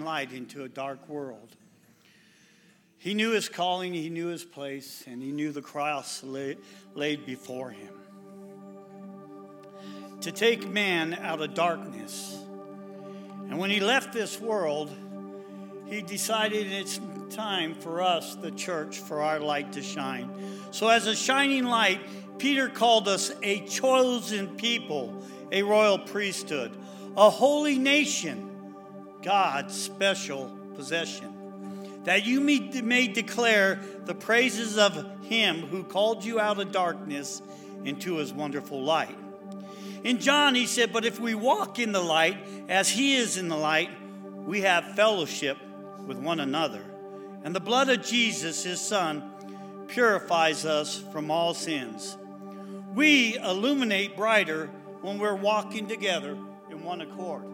light into a dark world. He knew his calling, he knew his place, and he knew the cross lay, laid before him. To take man out of darkness. And when he left this world, he decided it's time for us, the church, for our light to shine. So, as a shining light, Peter called us a chosen people, a royal priesthood, a holy nation God's special possession, that you may declare the praises of him who called you out of darkness into his wonderful light. In John, he said, But if we walk in the light as he is in the light, we have fellowship with one another. And the blood of Jesus, his son, purifies us from all sins. We illuminate brighter when we're walking together in one accord.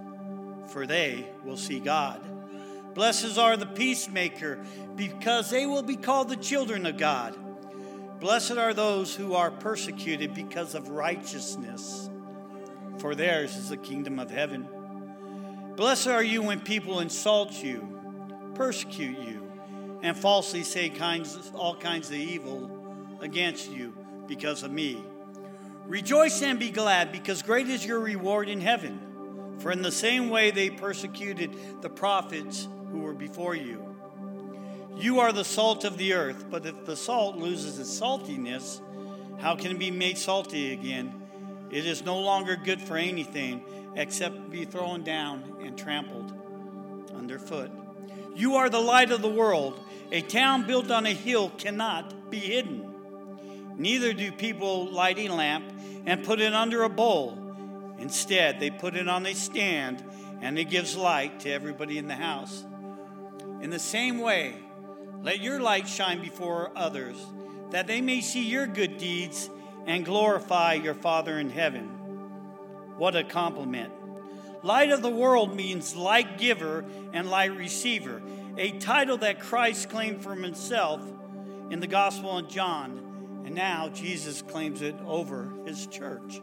for they will see God. Blessed are the peacemaker, because they will be called the children of God. Blessed are those who are persecuted because of righteousness, for theirs is the kingdom of heaven. Blessed are you when people insult you, persecute you, and falsely say kinds, all kinds of evil against you because of me. Rejoice and be glad, because great is your reward in heaven for in the same way they persecuted the prophets who were before you. You are the salt of the earth, but if the salt loses its saltiness, how can it be made salty again? It is no longer good for anything except be thrown down and trampled underfoot. You are the light of the world. A town built on a hill cannot be hidden. Neither do people light a lamp and put it under a bowl Instead, they put it on a stand and it gives light to everybody in the house. In the same way, let your light shine before others, that they may see your good deeds and glorify your Father in heaven. What a compliment! Light of the world means light giver and light receiver, a title that Christ claimed for himself in the Gospel of John, and now Jesus claims it over his church.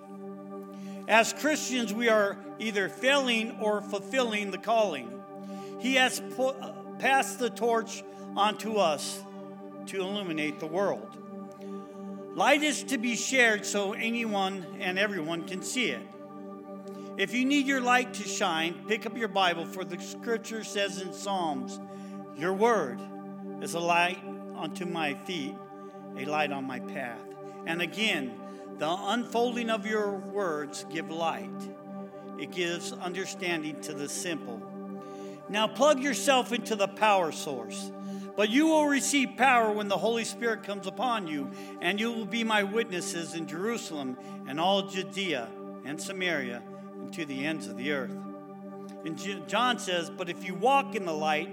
As Christians, we are either failing or fulfilling the calling. He has put, uh, passed the torch onto us to illuminate the world. Light is to be shared so anyone and everyone can see it. If you need your light to shine, pick up your Bible, for the scripture says in Psalms, Your word is a light unto my feet, a light on my path. And again, the unfolding of your words give light. It gives understanding to the simple. Now plug yourself into the power source. But you will receive power when the Holy Spirit comes upon you, and you will be my witnesses in Jerusalem and all Judea and Samaria and to the ends of the earth. And John says, But if you walk in the light,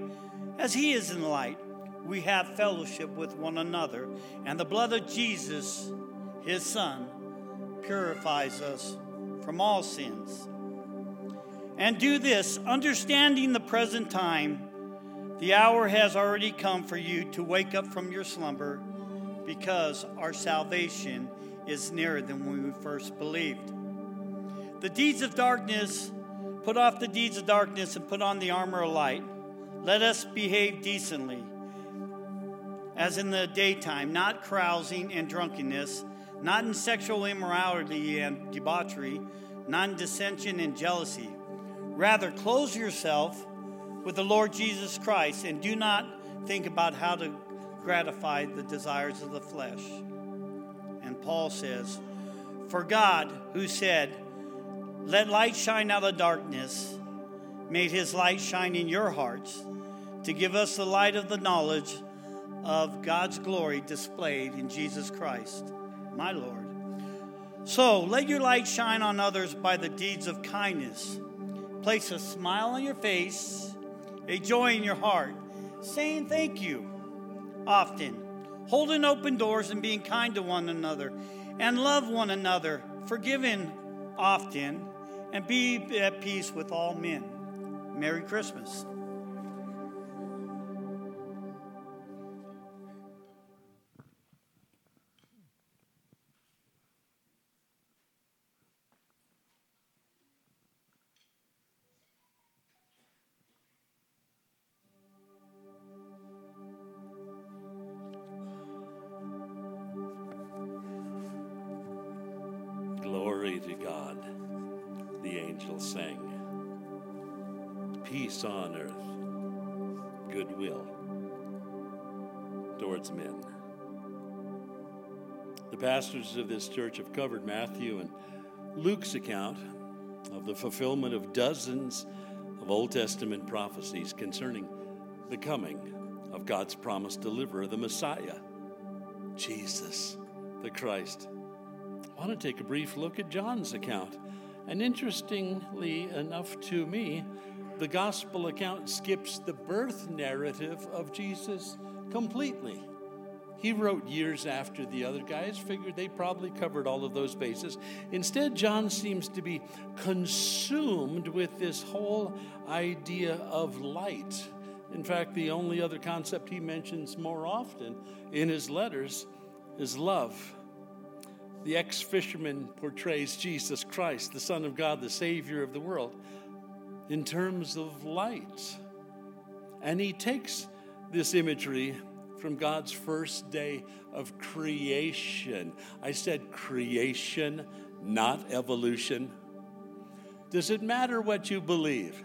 as he is in the light, we have fellowship with one another, and the blood of Jesus, his Son, purifies us from all sins. And do this, understanding the present time, the hour has already come for you to wake up from your slumber because our salvation is nearer than when we first believed. The deeds of darkness, put off the deeds of darkness and put on the armor of light. Let us behave decently, as in the daytime, not carousing and drunkenness not in sexual immorality and debauchery, not in dissension and jealousy. Rather, clothe yourself with the Lord Jesus Christ and do not think about how to gratify the desires of the flesh. And Paul says, For God, who said, Let light shine out of darkness, made his light shine in your hearts to give us the light of the knowledge of God's glory displayed in Jesus Christ, my Lord. So let your light shine on others by the deeds of kindness. Place a smile on your face, a joy in your heart, saying thank you often, holding open doors and being kind to one another, and love one another, forgiving often, and be at peace with all men. Merry Christmas. Of this church have covered Matthew and Luke's account of the fulfillment of dozens of Old Testament prophecies concerning the coming of God's promised deliverer, the Messiah, Jesus, the Christ. I want to take a brief look at John's account. And interestingly enough to me, the gospel account skips the birth narrative of Jesus completely. He wrote years after the other guys, figured they probably covered all of those bases. Instead, John seems to be consumed with this whole idea of light. In fact, the only other concept he mentions more often in his letters is love. The ex fisherman portrays Jesus Christ, the Son of God, the Savior of the world, in terms of light. And he takes this imagery from God's first day of creation. I said creation, not evolution. Does it matter what you believe?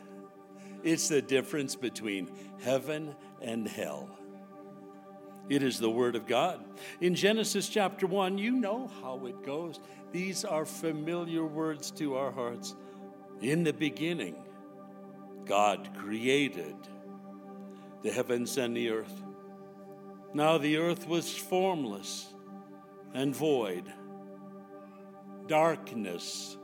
It's the difference between heaven and hell. It is the Word of God. In Genesis chapter 1, you know how it goes. These are familiar words to our hearts. In the beginning, God created the heavens and the earth. Now the earth was formless and void. Darkness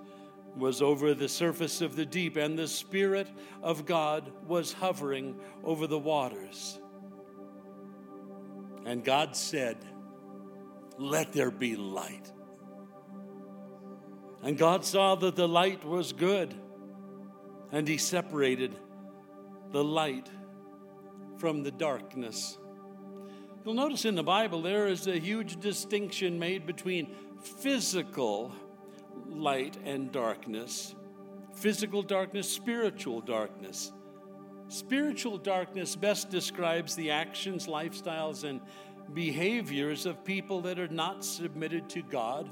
was over the surface of the deep, and the Spirit of God was hovering over the waters. And God said, Let there be light. And God saw that the light was good, and He separated the light from the darkness. You'll notice in the Bible there is a huge distinction made between physical light and darkness, physical darkness, spiritual darkness. Spiritual darkness best describes the actions, lifestyles, and behaviors of people that are not submitted to God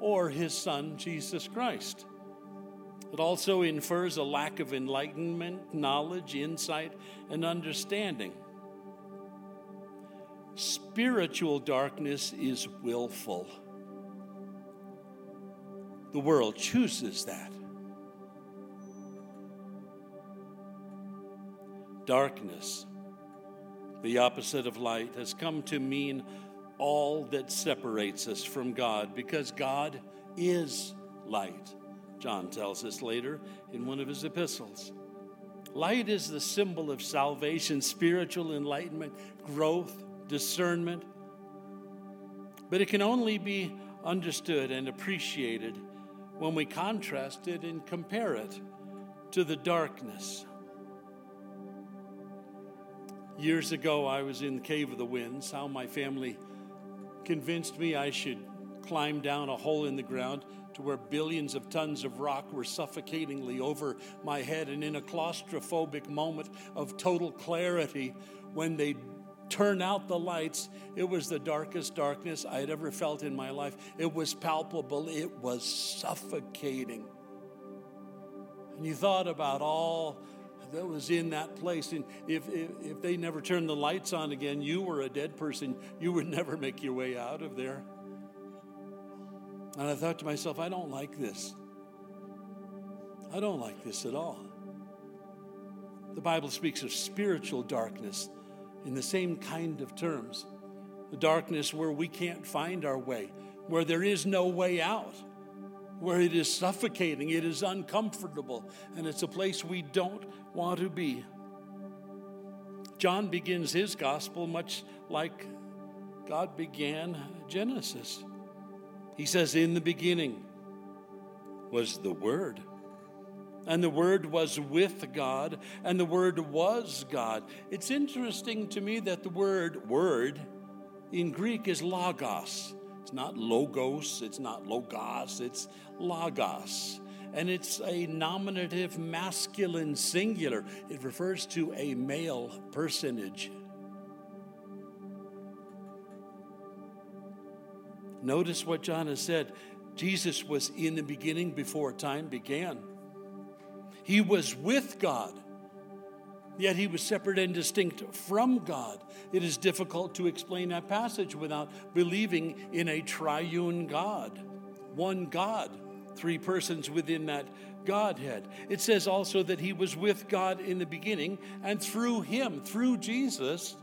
or His Son, Jesus Christ. It also infers a lack of enlightenment, knowledge, insight, and understanding. Spiritual darkness is willful. The world chooses that. darkness, the opposite of light, has come to mean all that separates us from God because God is light. John tells us later in one of his epistles. Light is the symbol of salvation, spiritual enlightenment, growth, discernment. But it can only be understood and appreciated when we contrast it and compare it to the darkness Years ago, I was in the Cave of the Winds, how my family convinced me I should climb down a hole in the ground to where billions of tons of rock were suffocatingly over my head. And in a claustrophobic moment of total clarity, when they turned out the lights, it was the darkest darkness I had ever felt in my life. It was palpable, it was suffocating. And you thought about all that was in that place. And if, if, if they never turned the lights on again, you were a dead person. You would never make your way out of there. And I thought to myself, I don't like this. I don't like this at all. The Bible speaks of spiritual darkness, in the same kind of terms. The darkness where we can't find our way, where there is no way out, where it is suffocating, it is uncomfortable, and it's a place we don't want to be. John begins his gospel much like God began Genesis. He says, In the beginning was the Word. And the Word was with God, and the Word was God. It's interesting to me that the word word in Greek is logos. It's not logos, it's not logos, it's logos. And it's a nominative masculine singular. It refers to a male personage. Notice what John has said. Jesus was in the beginning before time began. He was with God, yet he was separate and distinct from God. It is difficult to explain that passage without believing in a triune God, one God, three persons within that Godhead. It says also that he was with God in the beginning, and through him, through Jesus,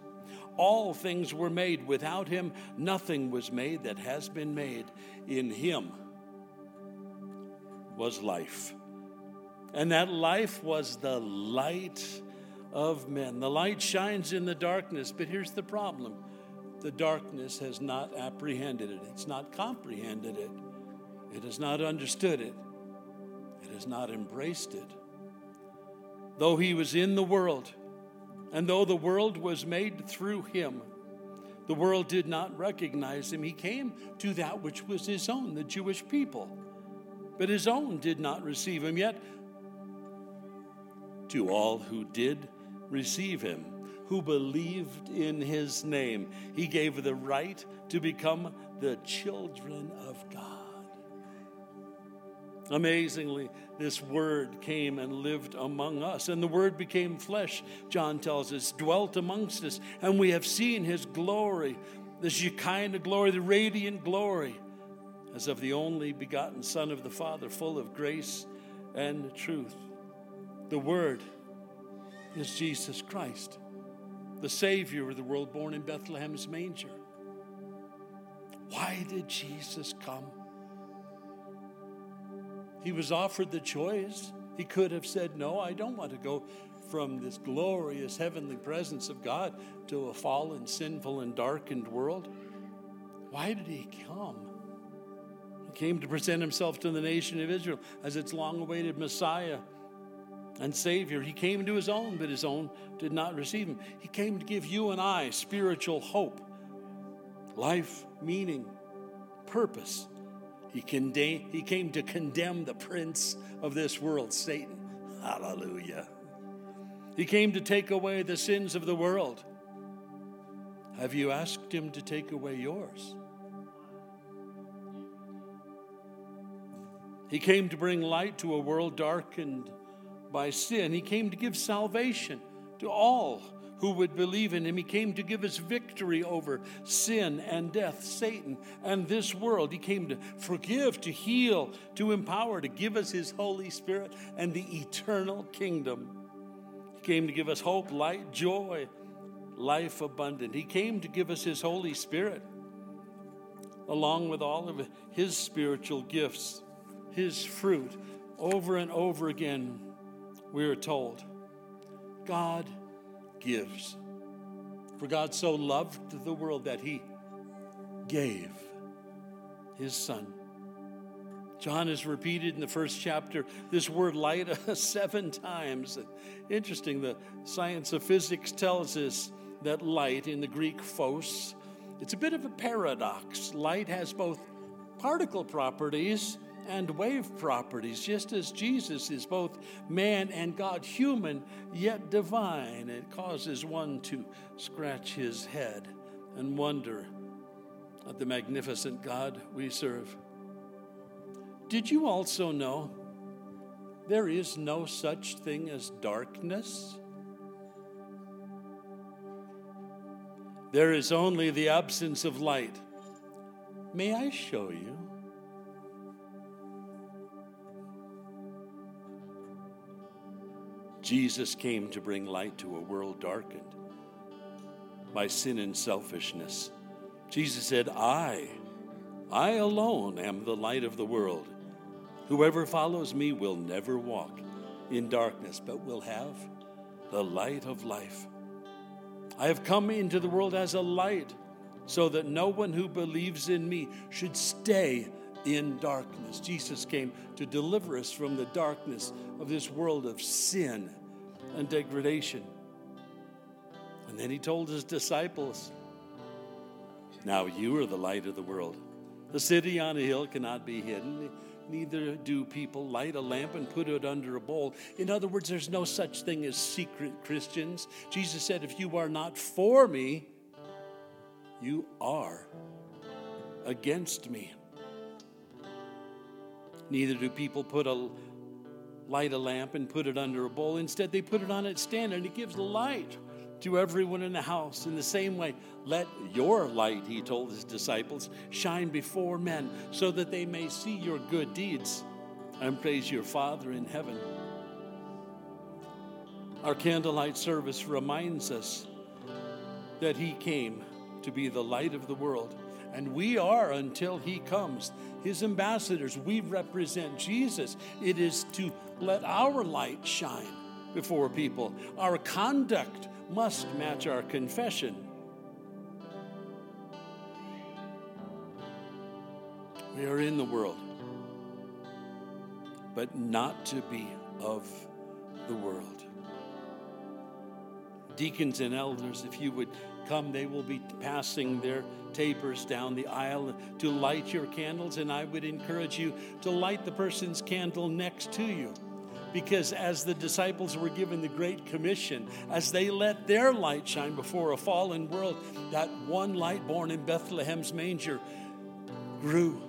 all things were made. Without him, nothing was made that has been made. In him was life. And that life was the light of men. The light shines in the darkness, but here's the problem the darkness has not apprehended it, it's not comprehended it, it has not understood it, it has not embraced it. Though he was in the world, and though the world was made through him, the world did not recognize him. He came to that which was his own, the Jewish people. But his own did not receive him. Yet, to all who did receive him, who believed in his name, he gave the right to become the children of God. Amazingly, this word came and lived among us, and the word became flesh, John tells us, dwelt amongst us, and we have seen his glory, the Shekinah glory, the radiant glory, as of the only begotten Son of the Father, full of grace and truth. The word is Jesus Christ, the Savior of the world, born in Bethlehem's manger. Why did Jesus come? He was offered the choice. He could have said, No, I don't want to go from this glorious heavenly presence of God to a fallen, sinful, and darkened world. Why did he come? He came to present himself to the nation of Israel as its long awaited Messiah and Savior. He came to his own, but his own did not receive him. He came to give you and I spiritual hope, life, meaning, purpose. He, he came to condemn the prince of this world, Satan. Hallelujah. He came to take away the sins of the world. Have you asked him to take away yours? He came to bring light to a world darkened by sin. He came to give salvation to all who would believe in him. He came to give us victory over sin and death, Satan, and this world. He came to forgive, to heal, to empower, to give us his Holy Spirit and the eternal kingdom. He came to give us hope, light, joy, life abundant. He came to give us his Holy Spirit, along with all of his spiritual gifts, his fruit. Over and over again, we are told God gives. For God so loved the world that he gave his son. John has repeated in the first chapter this word light seven times. Interesting, the science of physics tells us that light in the Greek phos, it's a bit of a paradox. Light has both particle properties and wave properties, just as Jesus is both man and God, human yet divine. It causes one to scratch his head and wonder at the magnificent God we serve. Did you also know there is no such thing as darkness? There is only the absence of light. May I show you? Jesus came to bring light to a world darkened. by sin and selfishness. Jesus said, I, I alone am the light of the world. Whoever follows me will never walk in darkness, but will have the light of life. I have come into the world as a light, so that no one who believes in me should stay in darkness. Jesus came to deliver us from the darkness of this world of sin and degradation. And then he told his disciples, Now you are the light of the world. The city on a hill cannot be hidden neither do people light a lamp and put it under a bowl. In other words, there's no such thing as secret Christians. Jesus said, If you are not for me, you are against me. Neither do people put a light a lamp and put it under a bowl. Instead, they put it on its stand and it gives light to everyone in the house. In the same way, let your light, he told his disciples, shine before men so that they may see your good deeds and praise your Father in heaven. Our candlelight service reminds us that he came to be the light of the world. And we are, until he comes, his ambassadors. We represent Jesus. It is to let our light shine before people. Our conduct must match our confession. We are in the world, but not to be of the world. Deacons and elders, if you would come, they will be passing their tapers down the aisle to light your candles, and I would encourage you to light the person's candle next to you. Because as the disciples were given the Great Commission, as they let their light shine before a fallen world, that one light born in Bethlehem's manger grew.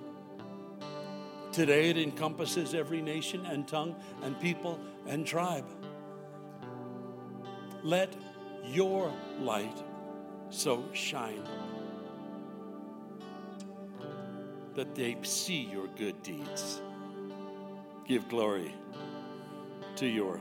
Today it encompasses every nation and tongue and people and tribe. Let your light so shine that they see your good deeds. Give glory to your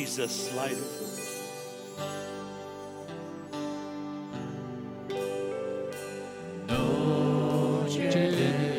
Jesus, light of God.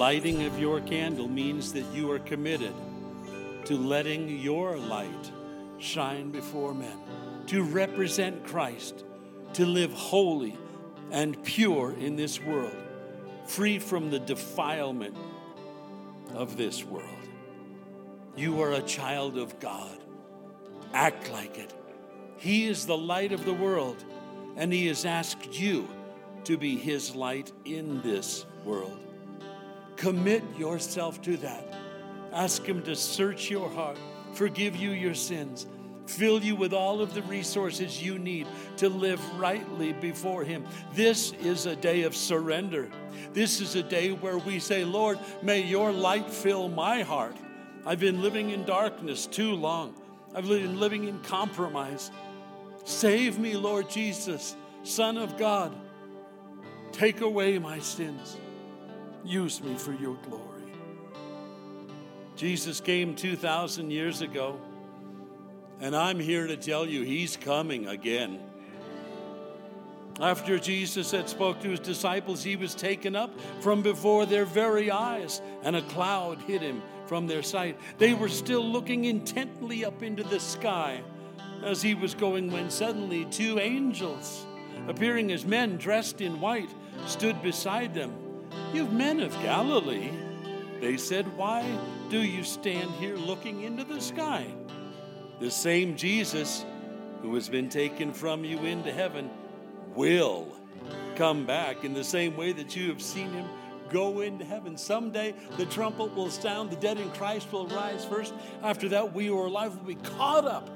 Lighting of your candle means that you are committed to letting your light shine before men, to represent Christ, to live holy and pure in this world, free from the defilement of this world. You are a child of God. Act like it. He is the light of the world, and He has asked you to be His light in this world. Commit yourself to that. Ask Him to search your heart, forgive you your sins, fill you with all of the resources you need to live rightly before Him. This is a day of surrender. This is a day where we say, Lord, may your light fill my heart. I've been living in darkness too long. I've been living in compromise. Save me, Lord Jesus, Son of God. Take away my sins. Use me for your glory. Jesus came 2,000 years ago, and I'm here to tell you he's coming again. After Jesus had spoke to his disciples, he was taken up from before their very eyes, and a cloud hid him from their sight. They were still looking intently up into the sky as he was going when suddenly two angels, appearing as men dressed in white, stood beside them. You men of Galilee, they said, why do you stand here looking into the sky? The same Jesus who has been taken from you into heaven will come back in the same way that you have seen him go into heaven. Someday the trumpet will sound, the dead in Christ will rise first. After that, we who are alive will be caught up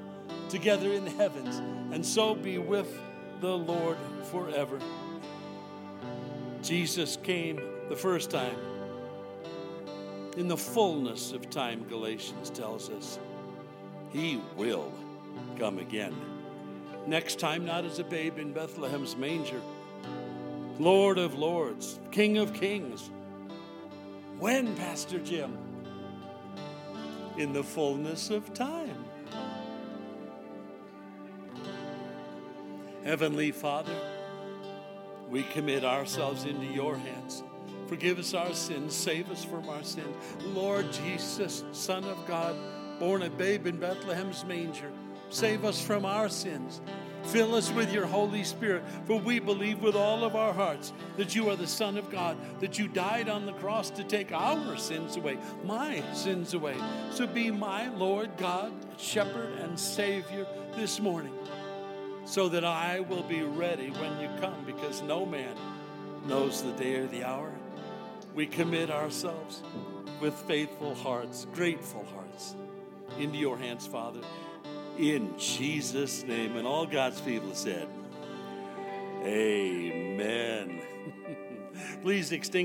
together in the heavens, and so be with the Lord forever. Jesus came the first time in the fullness of time, Galatians tells us. He will come again. Next time, not as a babe in Bethlehem's manger, Lord of Lords, King of Kings. When, Pastor Jim? In the fullness of time. Heavenly Father, we commit ourselves into your hands. Forgive us our sins, save us from our sins. Lord Jesus, Son of God, born a babe in Bethlehem's manger, save us from our sins. Fill us with your Holy Spirit, for we believe with all of our hearts that you are the Son of God, that you died on the cross to take our sins away, my sins away. So be my Lord God, Shepherd, and Savior this morning, so that I will be ready when you come, because no man knows the day or the hour. We commit ourselves with faithful hearts, grateful hearts, into your hands, Father in Jesus' name. And all God's people said, Amen. Please extinguish.